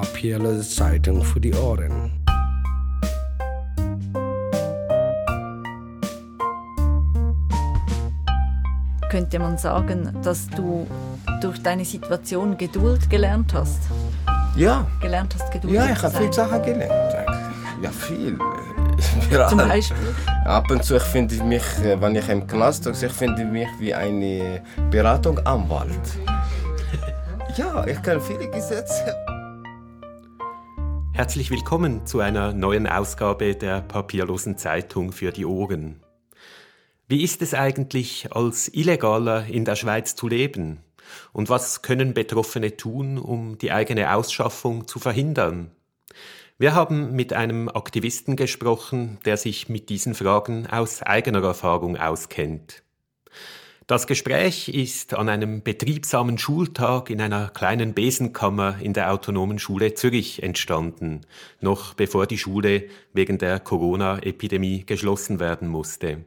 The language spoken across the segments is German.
papierlose Zeitung für die Ohren. Könnte man sagen, dass du durch deine Situation Geduld gelernt hast? Ja. Gelernt hast, Geduld Ja, ich habe viele Sachen gelernt. Ja, viel. Zum Beispiel? Ab und zu ich finde ich mich, äh, wenn ich im Knast bin, ich finde mich wie eine Beratung Anwalt. Ja, ich kann viele Gesetze. Herzlich willkommen zu einer neuen Ausgabe der papierlosen Zeitung für die Ohren. Wie ist es eigentlich, als Illegaler in der Schweiz zu leben? Und was können Betroffene tun, um die eigene Ausschaffung zu verhindern? Wir haben mit einem Aktivisten gesprochen, der sich mit diesen Fragen aus eigener Erfahrung auskennt. Das Gespräch ist an einem betriebsamen Schultag in einer kleinen Besenkammer in der Autonomen Schule Zürich entstanden, noch bevor die Schule wegen der Corona-Epidemie geschlossen werden musste.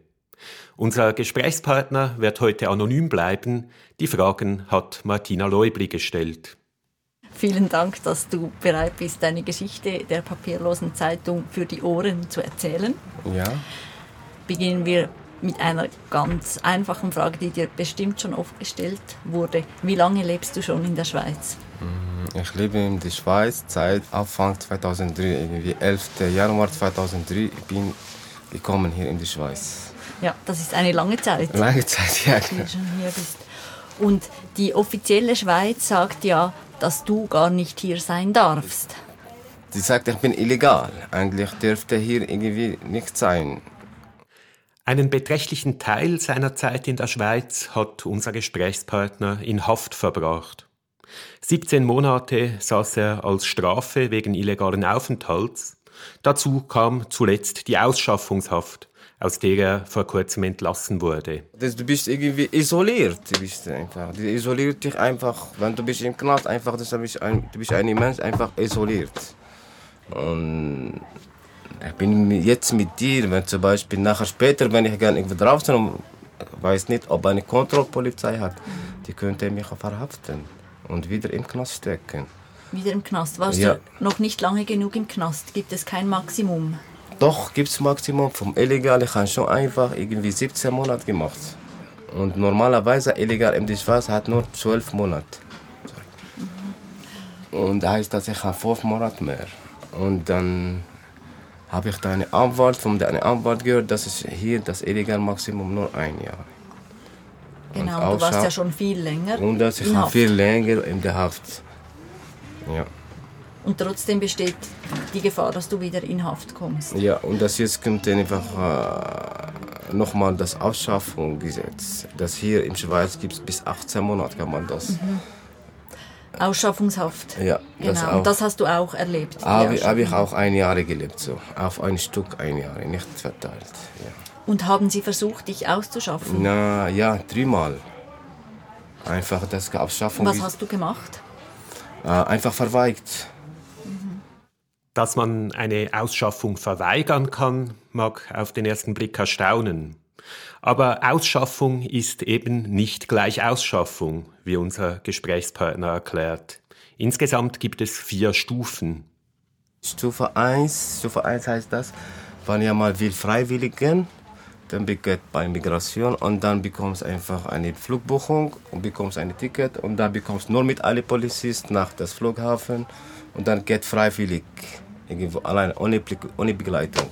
Unser Gesprächspartner wird heute anonym bleiben. Die Fragen hat Martina Leubli gestellt. Vielen Dank, dass du bereit bist, deine Geschichte der papierlosen Zeitung für die Ohren zu erzählen. Ja. Beginnen wir mit einer ganz einfachen Frage, die dir bestimmt schon oft gestellt wurde. Wie lange lebst du schon in der Schweiz? Ich lebe in der Schweiz seit Anfang 2003, irgendwie 11. Januar 2003 bin gekommen hier in die Schweiz. Ja, das ist eine lange Zeit, Lange Zeit, ja. die du schon hier bist. Und die offizielle Schweiz sagt ja, dass du gar nicht hier sein darfst. Sie sagt, ich bin illegal. Eigentlich dürfte hier irgendwie nicht sein. Einen beträchtlichen Teil seiner Zeit in der Schweiz hat unser Gesprächspartner in Haft verbracht. 17 Monate saß er als Strafe wegen illegalen Aufenthalts. Dazu kam zuletzt die Ausschaffungshaft, aus der er vor kurzem entlassen wurde. Du bist irgendwie isoliert. Du bist einfach. Du isoliert dich einfach. Wenn du bist im Knast, einfach, das bist ein, du bist ein Mensch einfach isoliert. Und ich bin jetzt mit dir, wenn zum Beispiel nachher später, wenn ich gerne irgendwo draußen und weiß nicht, ob eine Kontrollpolizei hat, die könnte mich verhaften und wieder im Knast stecken. Wieder im Knast. Warst Ja. du noch nicht lange genug im Knast? Gibt es kein Maximum? Doch gibt es Maximum vom illegal. Ich habe schon einfach irgendwie 17 Monate gemacht. Und normalerweise illegal in der Schweiz hat nur 12 Monate. Und das heißt, dass ich habe 5 Monate mehr. Und dann habe ich da einen Anwalt, von einem Anwalt gehört, dass es hier das illegal Maximum nur ein Jahr. Genau, du warst ja schon viel länger Und dass ich Haft. viel länger in der Haft. Ja. Und trotzdem besteht die Gefahr, dass du wieder in Haft kommst. Ja, und das jetzt kommt dann einfach äh, nochmal das Ausschaffungsgesetz. Das hier in Schweiz gibt es bis 18 Monate kann man das. Ausschaffungshaft. Ja, das Genau, auch. und das hast du auch erlebt. Habe ich, habe ich auch ein Jahr gelebt, so. Auf ein Stück ein Jahr, nicht verteilt. Ja. Und haben sie versucht, dich auszuschaffen? Na ja, dreimal. Einfach das Ausschaffung. Was hast du gemacht? äh, einfach verweigt. Dass man eine Ausschaffung verweigern kann, mag auf den ersten Blick erstaunen. Aber Ausschaffung ist eben nicht gleich Ausschaffung, wie unser Gesprächspartner erklärt. Insgesamt gibt es vier Stufen. Stufe 1, Stufe 1 heißt das, wenn ihr mal will Freiwilligen, dann bekommt bei Migration und dann bekommst einfach eine Flugbuchung und bekommst ein Ticket und dann bekommst nur mit alle Polizisten nach das Flughafen und dann geht freiwillig irgendwo allein ohne, ohne Begleitung.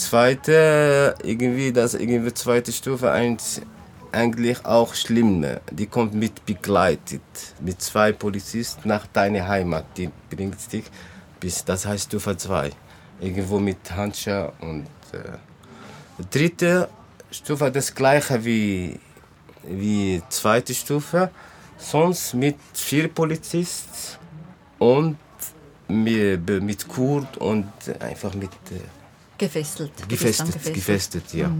Zweite irgendwie das irgendwie zweite Stufe eins eigentlich auch schlimm. Die kommt mit begleitet mit zwei Polizisten nach deiner Heimat. Die bringt dich bis das heißt Stufe 2. Irgendwo mit Handschuhe und äh, dritte Stufe das gleiche wie wie zweite Stufe, sonst mit vier Polizisten und mit, mit Kurt und einfach mit äh, Gefesselt. Bist dann gefestet, gefestet, ja.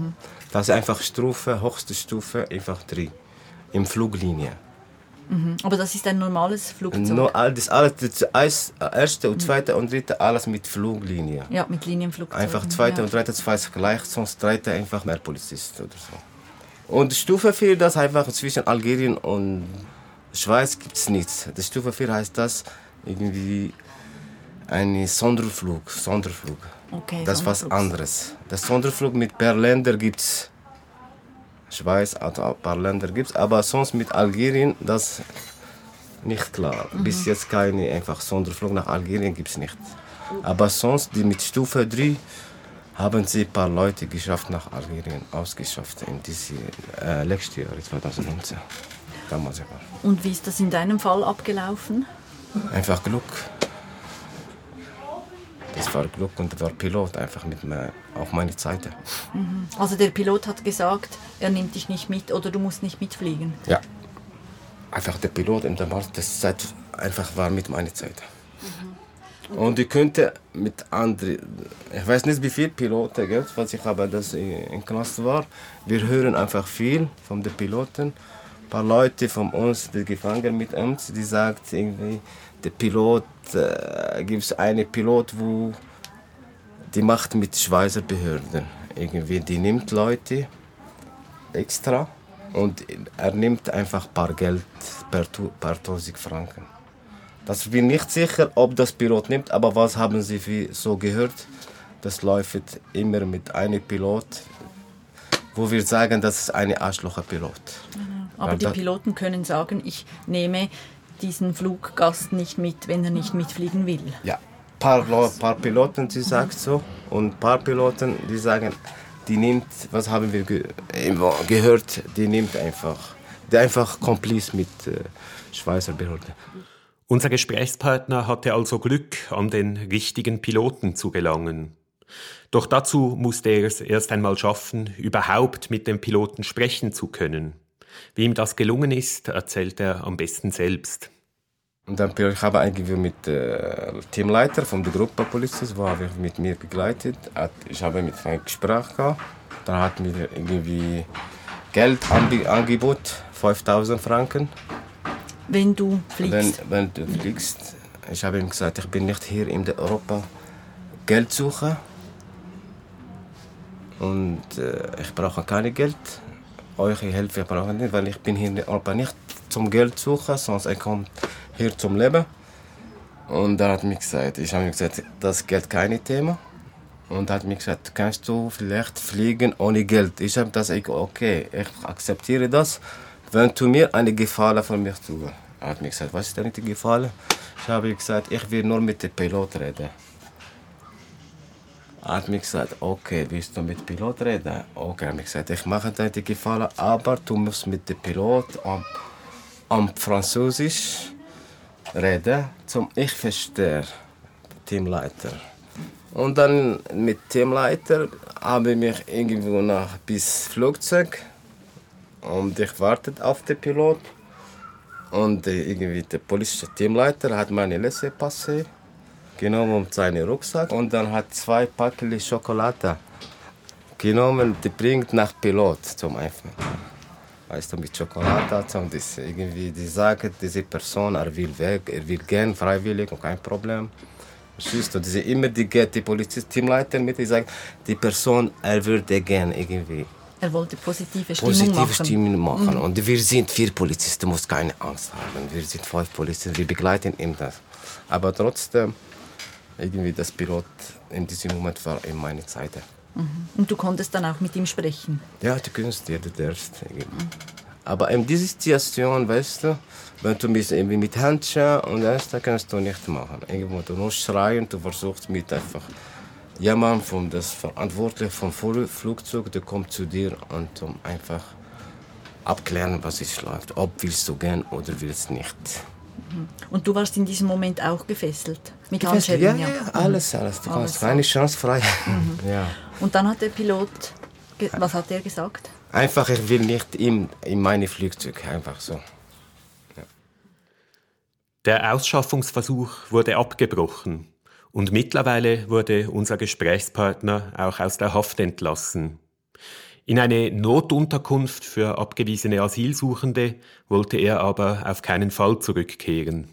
Das ist einfach Stufe, höchste Stufe, einfach drei. Im Fluglinie. Aber das ist ein normales Flugzeug. Nur all das, alles, das erste und zweite und dritte, alles mit Fluglinie. ja, mit Linienflugzeugen. Einfach zweite ja. und dritte, zwei gleich, sonst dritte einfach mehr Polizisten oder so. Und Stufe 4, das einfach zwischen Algerien und Schweiz gibt es nichts. Das Stufe 4 heißt das, irgendwie ein Sonderflug. Sonderflug. Okay, das ist was anderes. Das Sonderflug mit Ländern gibt es. Schweiz, also ein paar Länder gibt es, aber sonst mit Algerien, das nicht klar. Bis jetzt keine einfach Sonderflug nach Algerien gibt es nicht. Aber sonst, die mit Stufe 3, haben sie ein paar Leute geschafft nach Algerien, ausgeschafft in diesem äh, letzten Jahr, 2019. Damals ja. Und wie ist das in deinem Fall abgelaufen? Einfach Glück. Das war Glück und der Pilot einfach mit mir auf meine Seite. Also der Pilot hat gesagt, er nimmt dich nicht mit oder du musst nicht mitfliegen. Ja. Einfach der Pilot in der Markt, das Zeit einfach war mit meiner Seite. Und ich könnte mit anderen, ich weiß nicht wie viele Piloten gibt, was ich aber das in Klasse war. Wir hören einfach viel von den Piloten. Ein paar Leute von uns, die gefangen mit uns, die sagt irgendwie, der Pilot, äh, gibt es einen Pilot, wo die macht mit Schweizer Behörden. Irgendwie, die nimmt Leute extra und er nimmt einfach ein paar Geld, per, paar 1000 Franken. Das bin nicht sicher, ob das Pilot nimmt, aber was haben Sie so gehört? Das läuft immer mit einem Pilot, wo wir sagen, das ist ein Arschlocher-Pilot. Aber Weil die Piloten können sagen, ich nehme diesen Fluggast nicht mit, wenn er nicht mitfliegen will. Ja, paar, paar Piloten, die sagen so und paar Piloten, die sagen, die nimmt, was haben wir ge immer gehört, die nimmt einfach, die einfach Kompliz mit äh, Schweizer Behörden. Unser Gesprächspartner hatte also Glück, an den richtigen Piloten zu gelangen. Doch dazu musste er es erst einmal schaffen, überhaupt mit dem Piloten sprechen zu können. Wie ihm das gelungen ist, erzählt er am besten selbst. Und dann ich habe eigentlich mit äh, Teamleiter von der Gruppe Polizist, wo er mit mir begleitet. Hat- Ich habe mit ihm ein Gespräch gehabt. Dann hat mir irgendwie Geld ange Angebot, 5000 Franken. Wenn du Wenn, fliegst. wenn du fliegst, ich habe ihm gesagt, ich bin nicht hier in Europa Geld suchen. Und äh, ich brauche kein Geld. Eure Hilfe brauche ich nicht, weil ich bin hier in Europa nicht zum Geld suchen, sondern ich komme hier zum Leben. Und dann hat mir gesagt, ich habe gesagt, das Geld kein Thema. Und er hat mir gesagt, kannst du vielleicht fliegen ohne Geld? Ich habe das gesagt, okay, ich akzeptiere das, wenn du mir eine Gefallen von mir tust. Er hat mir gesagt, was ist denn die Gefallen? Ich habe gesagt, ich will nur mit dem Pilot reden. Hat mir gesagt, okay, willst du mit dem Pilot reden? Okay, hat mir gesagt, ich mache dir die Gefallen, aber du musst mit dem Pilot am, am Französisch reden, zum ich verstehe, Teamleiter. Und dann mit Teamleiter habe ich mich irgendwo nach bis Flugzeug und ich wartet auf den Pilot. Und irgendwie der politische Teamleiter hat meine Laissez-Passer genommen und seinen Rucksack und dann hat zwei Päckchen Schokolade genommen, die bringt nach Pilot zum Öffnen. Weißt du, mit Schokolade und das irgendwie, die sagen, diese Person, er will weg, er will gehen, freiwillig und kein Problem. Verstehst du, diese immer die geht, die Polizist, Teamleiter mit, die sagen, die Person, er würde gehen irgendwie Er wollte positive Stimmung positive machen. Stimmung machen. Und wir sind vier Polizisten, muss keine Angst haben. Wir sind fünf Polizisten, wir begleiten ihm das. Aber trotzdem, irgendwie das Pilot in diesem Moment war in meiner Seite. Und du konntest dann auch mit ihm sprechen. Ja, du kannst dir, du darfst. Aber in dieser Situation, weißt du, wenn du mit, irgendwie mit Händchen und das, da kannst du nicht machen. Irgendwo, du musst schreien, du versuchst mit einfach jemand von das Verantwortliche vom Fl- Flugzeug, der kommt zu dir und um einfach abklären, was ist läuft. Ob willst du gehen oder willst nicht. Und du warst in diesem Moment auch gefesselt. Mit Ja, Handschellen, ja, ja, alles, alles. Du Alles hast keine Chance frei. Ja. Und dann hat der Pilot, was hat er gesagt? Einfach, ich will nicht in, in meine Flugzeug, einfach so. Der Ausschaffungsversuch wurde abgebrochen und mittlerweile wurde unser Gesprächspartner auch aus der Haft entlassen. In eine Notunterkunft für abgewiesene Asylsuchende wollte er aber auf keinen Fall zurückkehren.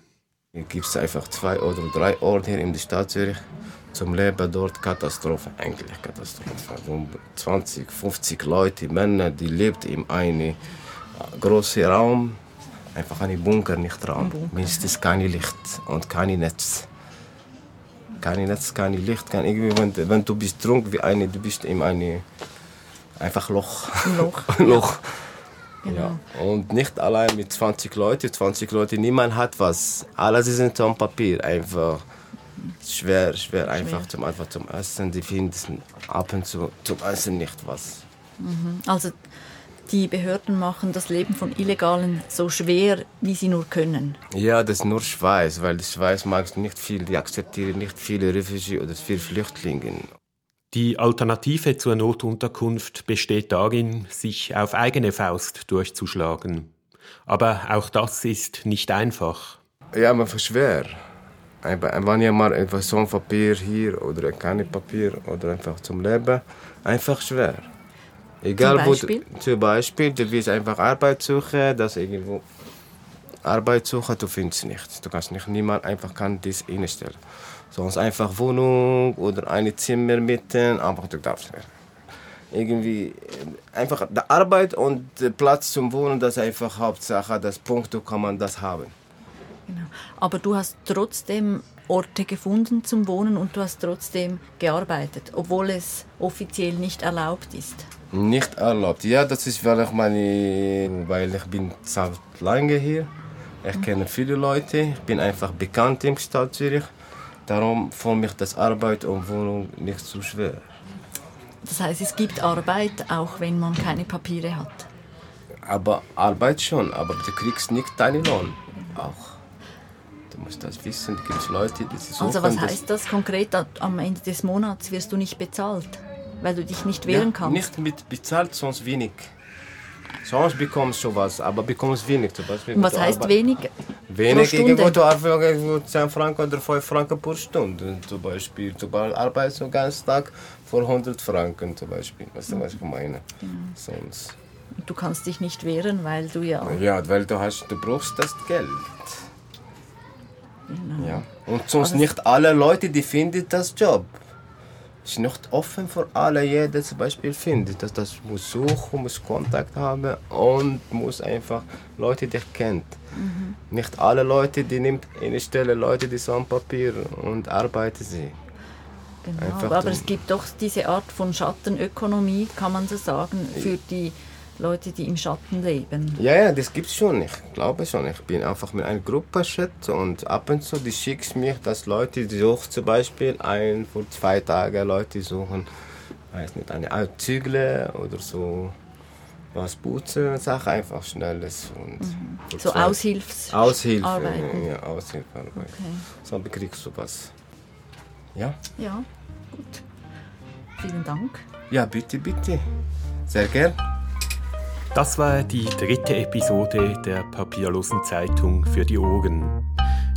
Hier gibt es einfach zwei oder drei Orte hier in der Stadt Zürich zum Leben dort Katastrophe, eigentlich Katastrophe. Um 20, 50 Leute, Männer, die lebt in einem großen Raum, Einfach ein Bunker nicht dran. Bunker, Mindestens kein Licht und kein Netz. Kein Netz, kein Licht, kein irgendwie, wenn, wenn du bist trunk wie eine, du bist in eine einfach Loch. Loch. Loch. Genau. Ja. Und nicht allein mit 20 Leuten, 20 Leute, niemand hat was. Alle sind am Papier, einfach schwer, schwer, einfach zum, einfach zum Essen. Die finden ab und zu zum Essen nicht was. Also die Behörden machen das Leben von Illegalen so schwer, wie sie nur können. Ja, das ist nur Schweiz, weil die Schweiz mag nicht viel, die akzeptieren nicht viele Refugiés oder viele Flüchtlinge. Die Alternative zur Notunterkunft besteht darin, sich auf eigene Faust durchzuschlagen. Aber auch das ist nicht einfach. Ja, aber schwer. Einfach, wenn ihr mal einfach so ein Papier hier oder kein Papier oder einfach zum Leben, einfach schwer. Egal Zum Beispiel? wo, zum Beispiel, du willst einfach Arbeit suchen, das irgendwo Arbeit suchen, du findest nichts. Du kannst nicht niemand einfach kann das einstellen. Sonst einfach Wohnung oder ein Zimmer mitten, aber du darfst nicht. Irgendwie äh, einfach die Arbeit und der Platz zum Wohnen, das ist einfach Hauptsache, das Punkt, da kann man das haben. Genau. Aber du hast trotzdem Orte gefunden zum Wohnen und du hast trotzdem gearbeitet, obwohl es offiziell nicht erlaubt ist. Nicht erlaubt. Ja, das ist, weil ich meine, weil ich bin seit lange hier. Ich kenne viele Leute. Ich bin einfach bekannt im Stadt Zürich. Darum für mich das Arbeit und Wohnung nicht so schwer. Das heißt, es gibt Arbeit, auch wenn man keine Papiere hat. Aber Arbeit schon, aber du kriegst nicht deinen Lohn. Auch. Du musst das wissen. Es gibt Leute, die suchen Also was heißt das konkret? Am Ende des Monats wirst du nicht bezahlt, weil du dich nicht wehren ja, kannst. Nicht mit bezahlt, sonst wenig. Sonst bekommst du was, aber bekommst wenig. Zum Beispiel, was heißt wenig? Wenig Pro irgendwo, du arbeitest irgendwo 10 Franken oder 5 Franken pro Stunde. Zum Beispiel, du arbeitest den ganzen Tag für 100 Franken zum Beispiel. Weißt du, was ich meine? Sonst. Du kannst dich nicht wehren, weil du ja... Ja, weil du, hast, du brauchst das Geld. Genau. Ja. Und sonst Aber- nicht alle Leute, die finden das Job. Ist nicht offen für alle, jeder zum Beispiel findet. Das, das muss suchen, muss Kontakt haben und muss einfach Leute, die kennt. Mhm. Nicht alle Leute, die nimmt eine Stelle Leute, die so Papier und arbeiten sie. Genau. Einfach Aber es gibt doch diese Art von Schattenökonomie, kann man so sagen, für die Leute, die im Schatten leben. Ja, ja, das gibt's schon. Ich glaube schon. Ich bin einfach mit einer Gruppe Chat und ab und zu die schickst mir, dass Leute die suchen zum Beispiel ein für zwei Tage Leute suchen, weiß nicht, eine Art Zügle oder so was putzen, Sache einfach schnelles und Mhm. So Aushilfs Aushilfe, Arbeiten. ja, Aushilfearbeit. Okay. So bekriegst du was. Ja, Ja, gut. Vielen Dank. ja, bitte, bitte, sehr gern. Das war die dritte Episode der papierlosen Zeitung für die Ohren.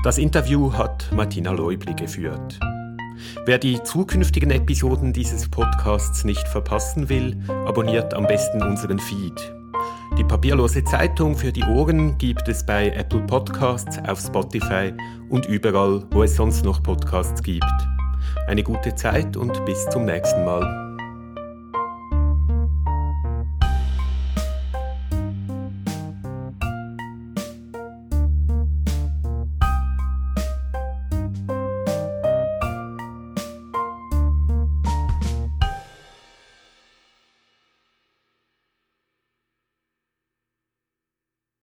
Das Interview hat Martina Leubli geführt. Wer die zukünftigen Episoden dieses Podcasts nicht verpassen will, abonniert am besten unseren Feed. Die papierlose Zeitung für die Ohren gibt es bei Apple Podcasts, auf Spotify und überall, wo es sonst noch Podcasts gibt. Eine gute Zeit und bis zum nächsten Mal.